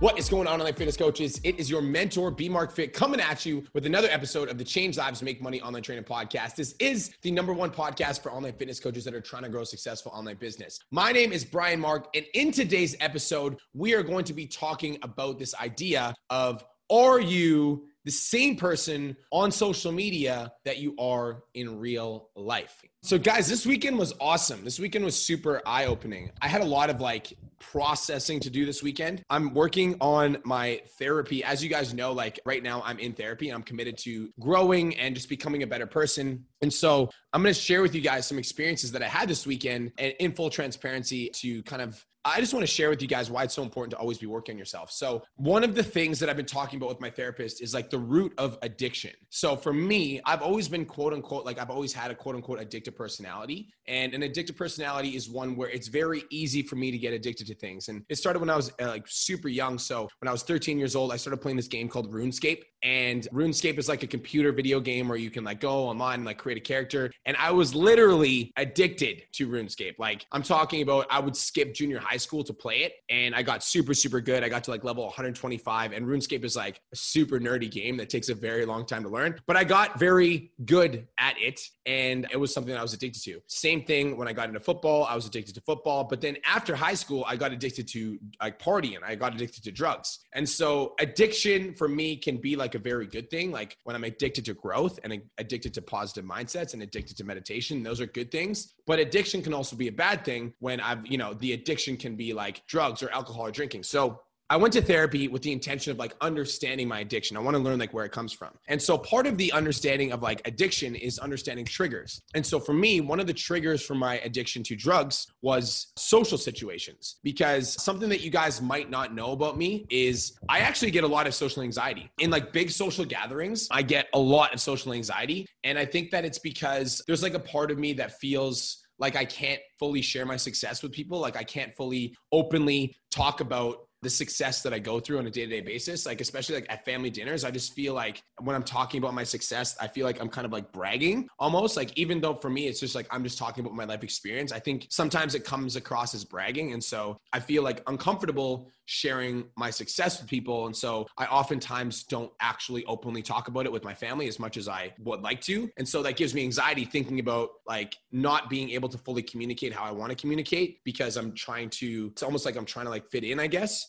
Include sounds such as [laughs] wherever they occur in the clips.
What is going on, online fitness coaches? It is your mentor, B Mark Fit, coming at you with another episode of the Change Lives Make Money Online Training Podcast. This is the number one podcast for online fitness coaches that are trying to grow a successful online business. My name is Brian Mark, and in today's episode, we are going to be talking about this idea of are you the same person on social media that you are in real life. So, guys, this weekend was awesome. This weekend was super eye opening. I had a lot of like processing to do this weekend. I'm working on my therapy. As you guys know, like right now, I'm in therapy and I'm committed to growing and just becoming a better person. And so, I'm going to share with you guys some experiences that I had this weekend and in full transparency to kind of I just want to share with you guys why it's so important to always be working on yourself. So, one of the things that I've been talking about with my therapist is like the root of addiction. So, for me, I've always been quote unquote, like I've always had a quote unquote addictive personality. And an addictive personality is one where it's very easy for me to get addicted to things. And it started when I was uh, like super young. So, when I was 13 years old, I started playing this game called RuneScape. And RuneScape is like a computer video game where you can like go online and like create a character. And I was literally addicted to RuneScape. Like, I'm talking about, I would skip junior high school to play it and I got super, super good. I got to like level 125 and RuneScape is like a super nerdy game that takes a very long time to learn, but I got very good at it and it was something I was addicted to. Same thing when I got into football, I was addicted to football, but then after high school, I got addicted to like partying. I got addicted to drugs. And so addiction for me can be like a very good thing. Like when I'm addicted to growth and addicted to positive mindsets and addicted to meditation, those are good things. But addiction can also be a bad thing when I've, you know, the addiction can be like drugs or alcohol or drinking. So I went to therapy with the intention of like understanding my addiction. I want to learn like where it comes from. And so part of the understanding of like addiction is understanding triggers. And so for me, one of the triggers for my addiction to drugs was social situations because something that you guys might not know about me is I actually get a lot of social anxiety. In like big social gatherings, I get a lot of social anxiety. And I think that it's because there's like a part of me that feels like I can't fully share my success with people. Like I can't fully openly talk about the success that I go through on a day-to-day basis, like especially like at family dinners, I just feel like when I'm talking about my success, I feel like I'm kind of like bragging almost. Like even though for me it's just like I'm just talking about my life experience, I think sometimes it comes across as bragging. And so I feel like uncomfortable sharing my success with people. And so I oftentimes don't actually openly talk about it with my family as much as I would like to. And so that gives me anxiety thinking about like not being able to fully communicate how I want to communicate because I'm trying to, it's almost like I'm trying to like fit in, I guess.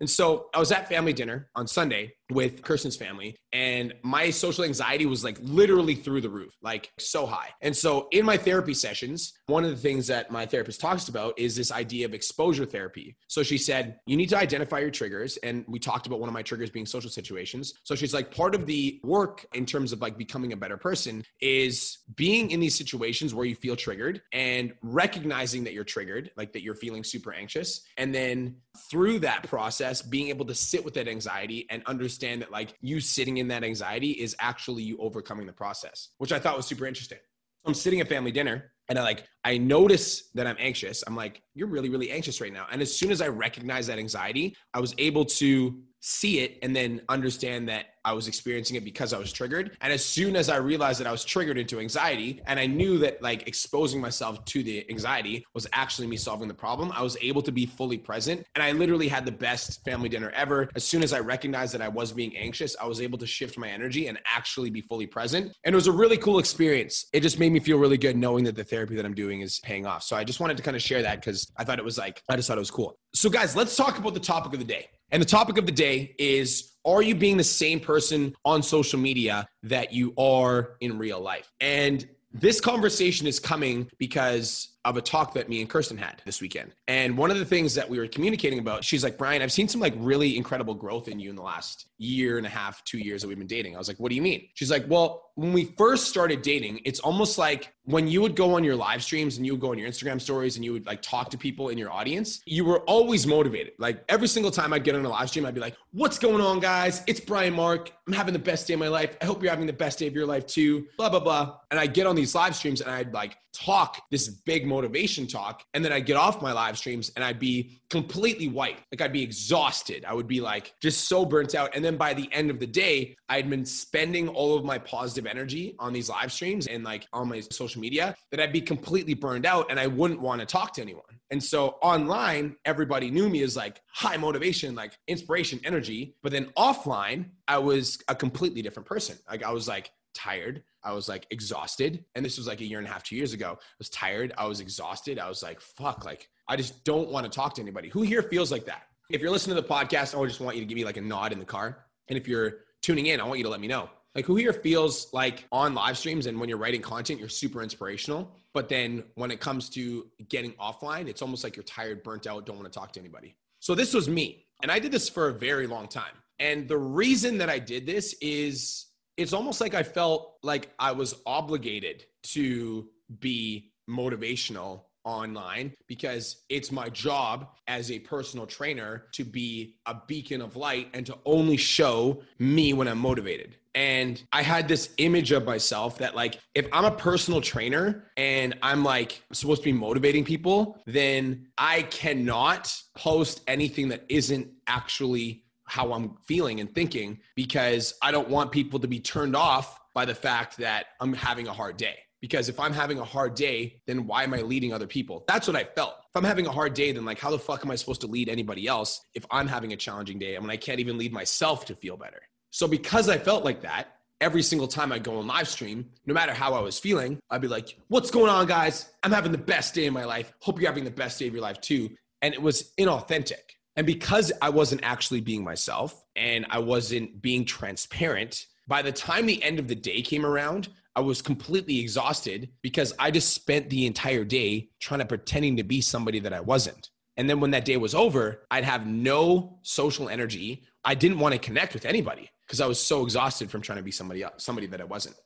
And so I was at family dinner on Sunday with Kirsten's family, and my social anxiety was like literally through the roof, like so high. And so in my therapy sessions, one of the things that my therapist talks about is this idea of exposure therapy. So she said, you need to identify your triggers. And we talked about one of my triggers being social situations. So she's like, part of the work in terms of like becoming a better person is being in these situations where you feel triggered and recognizing that you're triggered, like that you're feeling super anxious. And then through that process, being able to sit with that anxiety and understand that like you sitting in that anxiety is actually you overcoming the process, which I thought was super interesting. I'm sitting at family dinner and I like I notice that I'm anxious. I'm like, you're really, really anxious right now. And as soon as I recognize that anxiety, I was able to see it and then understand that I was experiencing it because I was triggered. And as soon as I realized that I was triggered into anxiety and I knew that like exposing myself to the anxiety was actually me solving the problem, I was able to be fully present. And I literally had the best family dinner ever. As soon as I recognized that I was being anxious, I was able to shift my energy and actually be fully present. And it was a really cool experience. It just made me feel really good knowing that the therapy that I'm doing is paying off. So I just wanted to kind of share that because I thought it was like, I just thought it was cool. So, guys, let's talk about the topic of the day. And the topic of the day is Are you being the same person on social media that you are in real life? And this conversation is coming because of a talk that me and Kirsten had this weekend. And one of the things that we were communicating about, she's like, Brian, I've seen some like really incredible growth in you in the last year and a half, two years that we've been dating. I was like, what do you mean? She's like, well, when we first started dating, it's almost like when you would go on your live streams and you would go on your Instagram stories and you would like talk to people in your audience, you were always motivated. Like every single time I'd get on a live stream, I'd be like, what's going on, guys? It's Brian Mark. I'm having the best day of my life. I hope you're having the best day of your life too. Blah, blah, blah. And I get on these live streams and I'd like talk this big motivation talk. And then I'd get off my live streams and I'd be completely white. Like I'd be exhausted. I would be like just so burnt out. And then by the end of the day, I'd been spending all of my positive energy on these live streams and like on my social media that I'd be completely burned out and I wouldn't want to talk to anyone. And so online, everybody knew me as like high motivation, like inspiration, energy. But then offline, I was a completely different person. Like I was like tired. I was like exhausted. And this was like a year and a half, two years ago. I was tired. I was exhausted. I was like, fuck, like I just don't want to talk to anybody. Who here feels like that? If you're listening to the podcast, oh, I would just want you to give me like a nod in the car. And if you're tuning in, I want you to let me know. Like who here feels like on live streams and when you're writing content, you're super inspirational. But then when it comes to getting offline, it's almost like you're tired, burnt out, don't want to talk to anybody. So this was me. And I did this for a very long time. And the reason that I did this is it's almost like I felt like I was obligated to be motivational online because it's my job as a personal trainer to be a beacon of light and to only show me when I'm motivated. And I had this image of myself that, like, if I'm a personal trainer and I'm like supposed to be motivating people, then I cannot post anything that isn't actually how I'm feeling and thinking because I don't want people to be turned off by the fact that I'm having a hard day. Because if I'm having a hard day, then why am I leading other people? That's what I felt. If I'm having a hard day, then like, how the fuck am I supposed to lead anybody else if I'm having a challenging day? I mean, I can't even lead myself to feel better. So because I felt like that, every single time I go on live stream, no matter how I was feeling, I'd be like, what's going on, guys? I'm having the best day of my life. Hope you're having the best day of your life too. And it was inauthentic. And because I wasn't actually being myself and I wasn't being transparent, by the time the end of the day came around, I was completely exhausted because I just spent the entire day trying to pretending to be somebody that I wasn't. And then when that day was over, I'd have no social energy. I didn't want to connect with anybody because I was so exhausted from trying to be somebody else, somebody that I wasn't.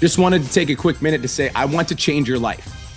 Just wanted to take a quick minute to say I want to change your life.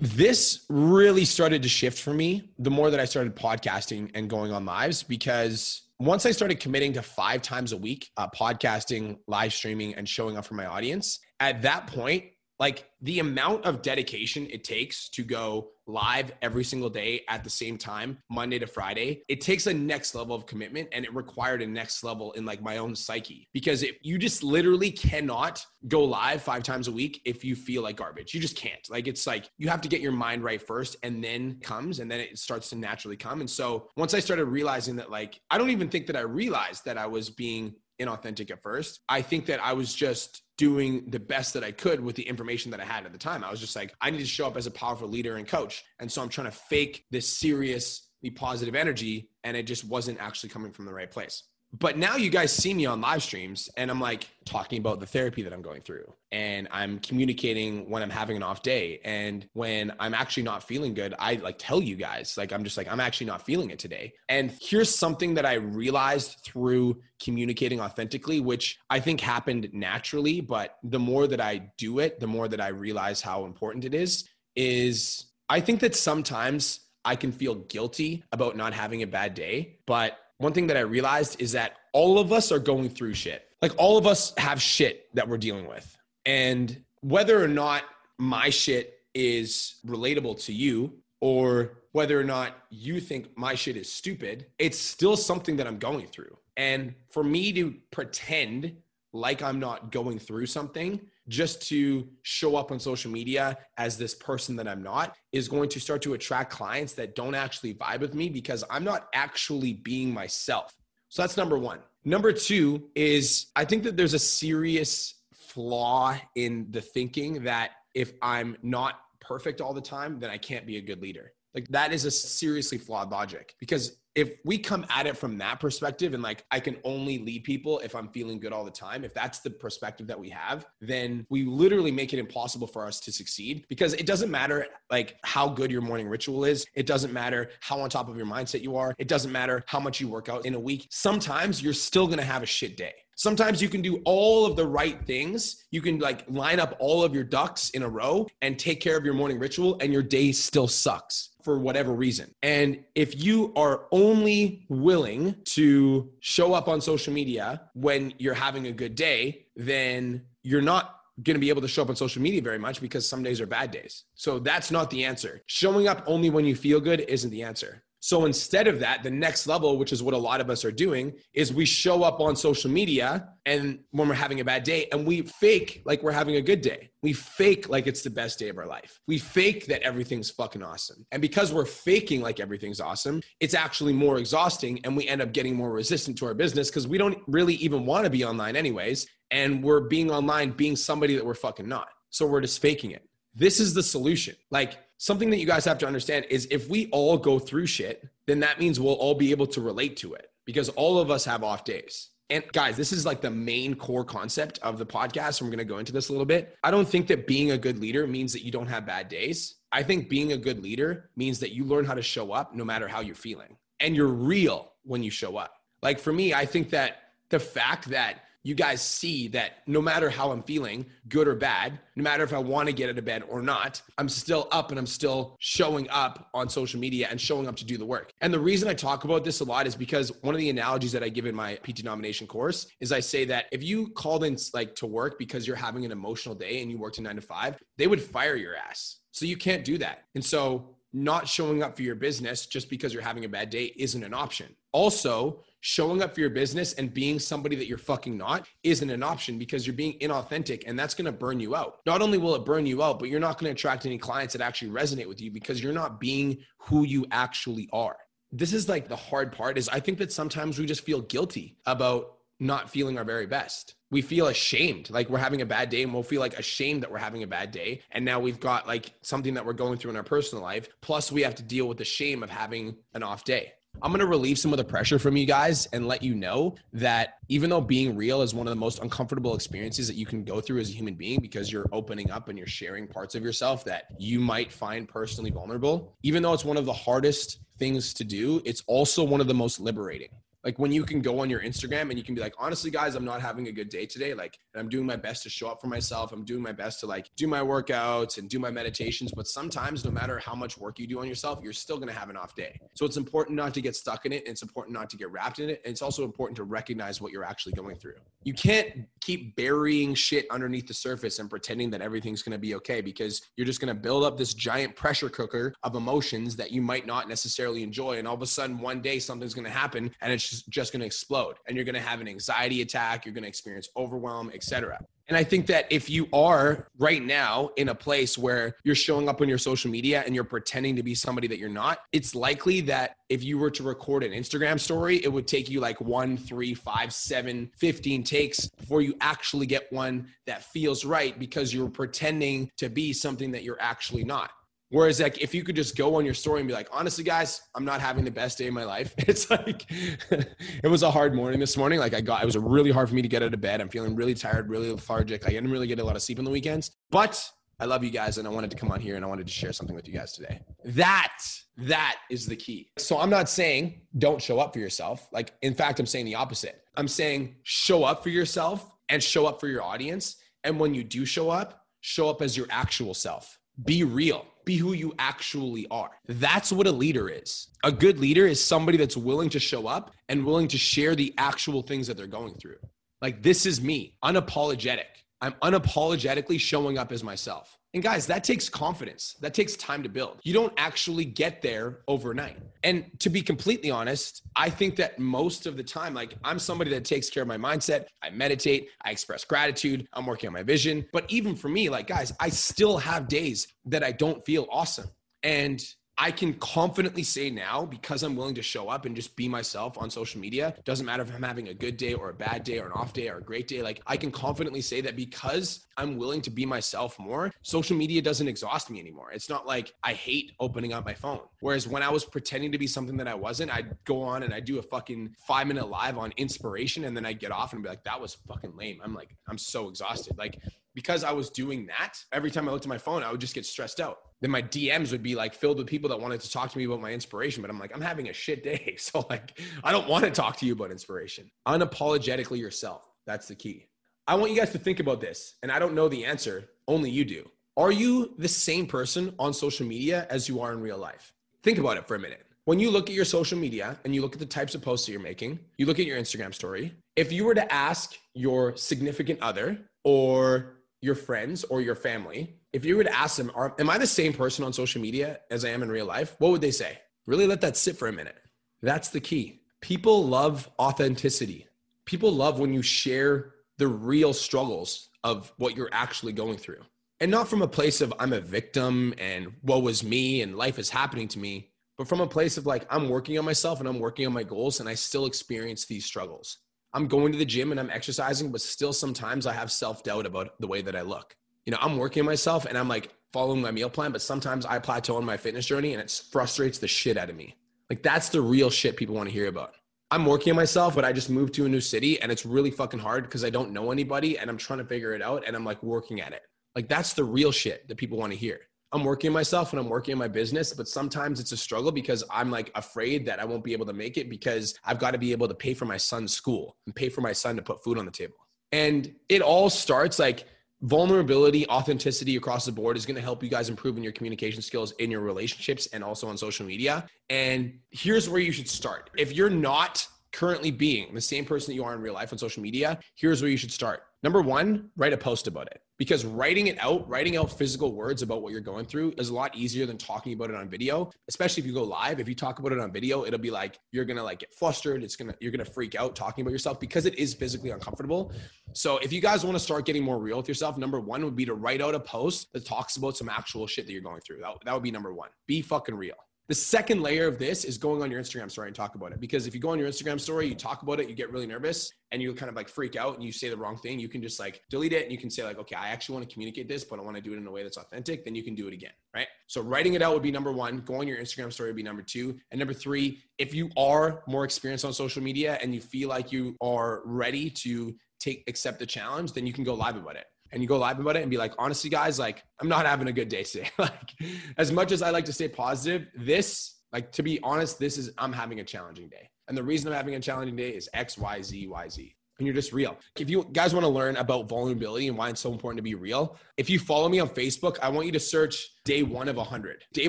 This really started to shift for me the more that I started podcasting and going on lives because once I started committing to five times a week, uh, podcasting, live streaming, and showing up for my audience, at that point, like the amount of dedication it takes to go live every single day at the same time monday to friday it takes a next level of commitment and it required a next level in like my own psyche. Because if you just literally cannot go live five times a week if you feel like garbage. You just can't. Like it's like you have to get your mind right first and then comes and then it starts to naturally come. And so once i started realizing that like i don't even think that i realized that i was being inauthentic at first i think that i was just doing the best that I could with the information that I had at the time. I was just like, I need to show up as a powerful leader and coach. And so I'm trying to fake this seriously positive energy, and it just wasn't actually coming from the right place but now you guys see me on live streams and I'm like talking about the therapy that I'm going through and I'm communicating when I'm having an off day. And when I'm actually not feeling good I like tell you guys like I'm just like I'm actually not feeling it today. And here's something that I realized through communicating authentically which I think happened naturally but the more that I do it the more that I realize how important it is is I think that sometimes I can feel guilty about not having a bad day but one thing that I realized is that all of us are going through shit. Like all of us have shit that we're dealing with. And whether or not my shit is relatable to you or whether or not you think my shit is stupid, it's still something that I'm going through. And for me to pretend like I'm not going through something just to show up on social media as this person that I'm not is going to start to attract clients that don't actually vibe with me because I'm not actually being myself. So that's number one. Number two is I think that there's a serious flaw in the thinking that if I'm not perfect all the time, then I can't be a good leader. Like that is a seriously flawed logic because if we come at it from that perspective and like I can only lead people if I'm feeling good all the time, if that's the perspective that we have, then we literally make it impossible for us to succeed because it doesn't matter like how good your morning ritual is. It doesn't matter how on top of your mindset you are. It doesn't matter how much you work out in a week. Sometimes you're still going to have a shit day. Sometimes you can do all of the right things. You can like line up all of your ducks in a row and take care of your morning ritual, and your day still sucks for whatever reason. And if you are only willing to show up on social media when you're having a good day, then you're not going to be able to show up on social media very much because some days are bad days. So that's not the answer. Showing up only when you feel good isn't the answer. So instead of that, the next level, which is what a lot of us are doing, is we show up on social media and when we're having a bad day and we fake like we're having a good day. We fake like it's the best day of our life. We fake that everything's fucking awesome. And because we're faking like everything's awesome, it's actually more exhausting and we end up getting more resistant to our business because we don't really even want to be online anyways. And we're being online being somebody that we're fucking not. So we're just faking it. This is the solution. Like, something that you guys have to understand is if we all go through shit, then that means we'll all be able to relate to it because all of us have off days. And guys, this is like the main core concept of the podcast. I'm going to go into this a little bit. I don't think that being a good leader means that you don't have bad days. I think being a good leader means that you learn how to show up no matter how you're feeling and you're real when you show up. Like for me, I think that the fact that you guys see that no matter how I'm feeling, good or bad, no matter if I want to get out of bed or not, I'm still up and I'm still showing up on social media and showing up to do the work. And the reason I talk about this a lot is because one of the analogies that I give in my PT nomination course is I say that if you called in like to work because you're having an emotional day and you worked a nine to five, they would fire your ass. So you can't do that. And so not showing up for your business just because you're having a bad day isn't an option. Also, showing up for your business and being somebody that you're fucking not isn't an option because you're being inauthentic and that's going to burn you out. Not only will it burn you out, but you're not going to attract any clients that actually resonate with you because you're not being who you actually are. This is like the hard part is I think that sometimes we just feel guilty about not feeling our very best. We feel ashamed, like we're having a bad day, and we'll feel like ashamed that we're having a bad day. And now we've got like something that we're going through in our personal life. Plus, we have to deal with the shame of having an off day. I'm going to relieve some of the pressure from you guys and let you know that even though being real is one of the most uncomfortable experiences that you can go through as a human being because you're opening up and you're sharing parts of yourself that you might find personally vulnerable, even though it's one of the hardest things to do, it's also one of the most liberating like when you can go on your Instagram and you can be like, honestly, guys, I'm not having a good day today. Like, I'm doing my best to show up for myself. I'm doing my best to like do my workouts and do my meditations. But sometimes, no matter how much work you do on yourself, you're still going to have an off day. So it's important not to get stuck in it. And it's important not to get wrapped in it. And it's also important to recognize what you're actually going through. You can't keep burying shit underneath the surface and pretending that everything's going to be okay because you're just going to build up this giant pressure cooker of emotions that you might not necessarily enjoy. And all of a sudden, one day something's going to happen and it's just, going to explode and you're going to have an anxiety attack you're going to experience overwhelm etc and i think that if you are right now in a place where you're showing up on your social media and you're pretending to be somebody that you're not it's likely that if you were to record an instagram story it would take you like one three five seven 15 takes before you actually get one that feels right because you're pretending to be something that you're actually not Whereas, like, if you could just go on your story and be like, honestly, guys, I'm not having the best day of my life. [laughs] It's like, [laughs] it was a hard morning this morning. Like, I got, it was really hard for me to get out of bed. I'm feeling really tired, really lethargic. I didn't really get a lot of sleep on the weekends, but I love you guys and I wanted to come on here and I wanted to share something with you guys today. That, that is the key. So I'm not saying don't show up for yourself. Like, in fact, I'm saying the opposite. I'm saying show up for yourself and show up for your audience. And when you do show up, show up as your actual self. Be real be who you actually are. That's what a leader is. A good leader is somebody that's willing to show up and willing to share the actual things that they're going through. Like, this is me, unapologetic. I'm unapologetically showing up as myself. And guys, that takes confidence. That takes time to build. You don't actually get there overnight. And to be completely honest, I think that most of the time, like I'm somebody that takes care of my mindset. I meditate, I express gratitude, I'm working on my vision. But even for me, like guys, I still have days that I don't feel awesome. And I can confidently say now because I'm willing to show up and just be myself on social media. Doesn't matter if I'm having a good day or a bad day or an off day or a great day. Like I can confidently say that because I'm willing to be myself more, social media doesn't exhaust me anymore. It's not like I hate opening up my phone. Whereas when I was pretending to be something that I wasn't, I'd go on and I'd do a fucking five minute live on inspiration and then I'd get off and be like, that was fucking lame. I'm like, I'm so exhausted. Like because I was doing that, every time I looked at my phone, I would just get stressed out then my DMs would be like filled with people that wanted to talk to me about my inspiration. But I'm like, I'm having a shit day. [laughs] So like, I don't want to talk to you about inspiration. Unapologetically yourself. That's the key. I want you guys to think about this. And I don't know the answer. Only you do. Are you the same person on social media as you are in real life? Think about it for a minute. When you look at your social media and you look at the types of posts that you're making, you look at your Instagram story. If you were to ask your significant other or your friends or your family, if you were to ask them, are, am I the same person on social media as I am in real life? What would they say? Really let that sit for a minute. That's the key. People love authenticity. People love when you share the real struggles of what you're actually going through. And not from a place of I'm a victim and what was me and life is happening to me, but from a place of like I'm working on myself and I'm working on my goals and I still experience these struggles. I'm going to the gym and I'm exercising, but still sometimes I have self doubt about the way that I look you know, I'm working myself and I'm like following my meal plan, but sometimes I plateau on my fitness journey and it frustrates the shit out of me. Like that's the real shit people want to hear about. I'm working on myself, but I just moved to a new city and it's really fucking hard because I don't know anybody and I'm trying to figure it out and I'm like working at it. Like that's the real shit that people want to hear. I'm working myself and I'm working my business, but sometimes it's a struggle because I'm like afraid that I won't be able to make it because I've got to be able to pay for my son's school and pay for my son to put food on the table. And it all starts like vulnerability, authenticity across the board is going to help you guys improve in your communication skills in your relationships and also on social media. And here's where you should start. If you're not currently being the same person that you are in real life on social media, here's where you should start. Number one, write a post about it because writing it out, writing out physical words about what you're going through is a lot easier than talking about it on video, especially if you go live. If you talk about it on video, it'll be like you're gonna like get flustered. It's gonna, you're gonna freak out talking about yourself because it is physically uncomfortable. So if you guys wanna start getting more real with yourself, number one would be to write out a post that talks about some actual shit that you're going through. That, that would be number one. Be fucking real. The second layer of this is going on your Instagram story and talk about it. Because if you go on your Instagram story, you talk about it, you get really nervous and you kind of like freak out and you say the wrong thing, you can just like delete it and you can say, like, okay, I actually want to communicate this, but I want to do it in a way that's authentic. Then you can do it again. Right. So writing it out would be number one. Going your Instagram story would be number two. And number three, if you are more experienced on social media and you feel like you are ready to take accept the challenge, then you can go live about it and you go live about it and be like, honestly, guys, like I'm not having a good day today. [laughs] like as much as I like to stay positive, this, like to be honest, this is I'm having a challenging day. And the reason I'm having a challenging day is X, Y, Z, Y, Z. And you're just real. If you guys want to learn about vulnerability and why it's so important to be real, if you follow me on Facebook, I want you to search day one of 100. Day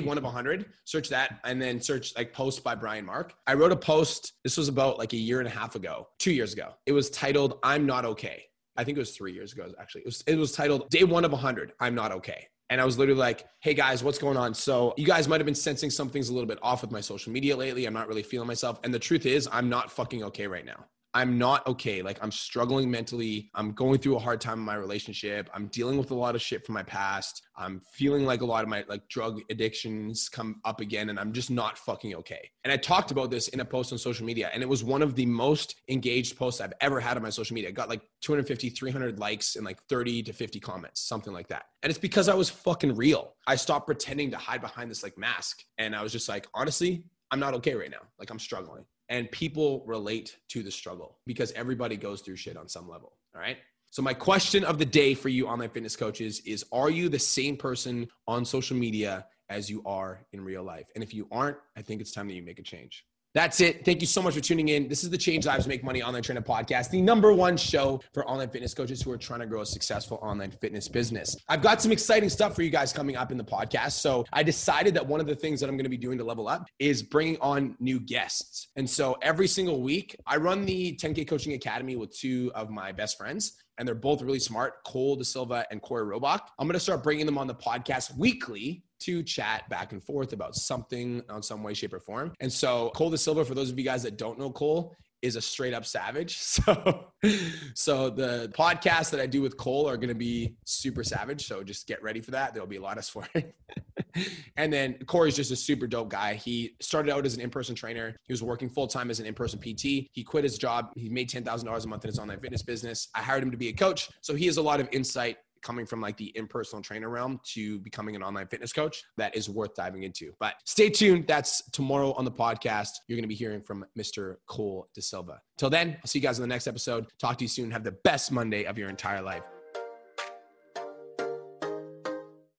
one of 100, search that and then search like post by Brian Mark. I wrote a post, this was about like a year and a half ago, two years ago. It was titled, I'm Not Okay. I think it was three years ago, actually. It was, it was titled Day One of 100, I'm Not Okay. And I was literally like, hey guys, what's going on? So you guys might have been sensing something's a little bit off with my social media lately. I'm not really feeling myself. And the truth is, I'm not fucking okay right now. I'm not okay. Like I'm struggling mentally. I'm going through a hard time in my relationship. I'm dealing with a lot of shit from my past. I'm feeling like a lot of my like drug addictions come up again and I'm just not fucking okay. And I talked about this in a post on social media and it was one of the most engaged posts I've ever had on my social media. I got like 250, 300 likes and like 30 to 50 comments, something like that. And it's because I was fucking real. I stopped pretending to hide behind this like mask and I was just like, honestly, I'm not okay right now. Like I'm struggling and people relate to the struggle because everybody goes through shit on some level. All right. So, my question of the day for you online fitness coaches is Are you the same person on social media as you are in real life? And if you aren't, I think it's time that you make a change. That's it. Thank you so much for tuning in. This is the Change Lives Make Money Online Trainer Podcast, the number one show for online fitness coaches who are trying to grow a successful online fitness business. I've got some exciting stuff for you guys coming up in the podcast. So I decided that one of the things that I'm going to be doing to level up is bringing on new guests. And so every single week, I run the 10K Coaching Academy with two of my best friends and they're both really smart, Cole De Silva and Corey Robach. I'm going to start bringing them on the podcast weekly to chat back and forth about something on some way, shape, or form. And so Cole De Silva, for those of you guys that don't know Cole, is a straight up savage. [laughs] So, so the podcasts that I do with Cole are going to be super savage. So just get ready for that. There'll be a lot of swearing. [laughs] and then Corey's just a super dope guy. He started out as an in-person trainer. He was working full time as an in-person PT. He quit his job. He made ten thousand dollars a month in his online fitness business. I hired him to be a coach, so he has a lot of insight coming from like the in-person trainer realm to becoming an online fitness coach that is worth diving into. But stay tuned. That's tomorrow on the podcast. You're going to be hearing from Mr. Cole De Silva. Till then, I'll see you guys in the next episode. Talk to you soon. Have the best Monday of your entire life.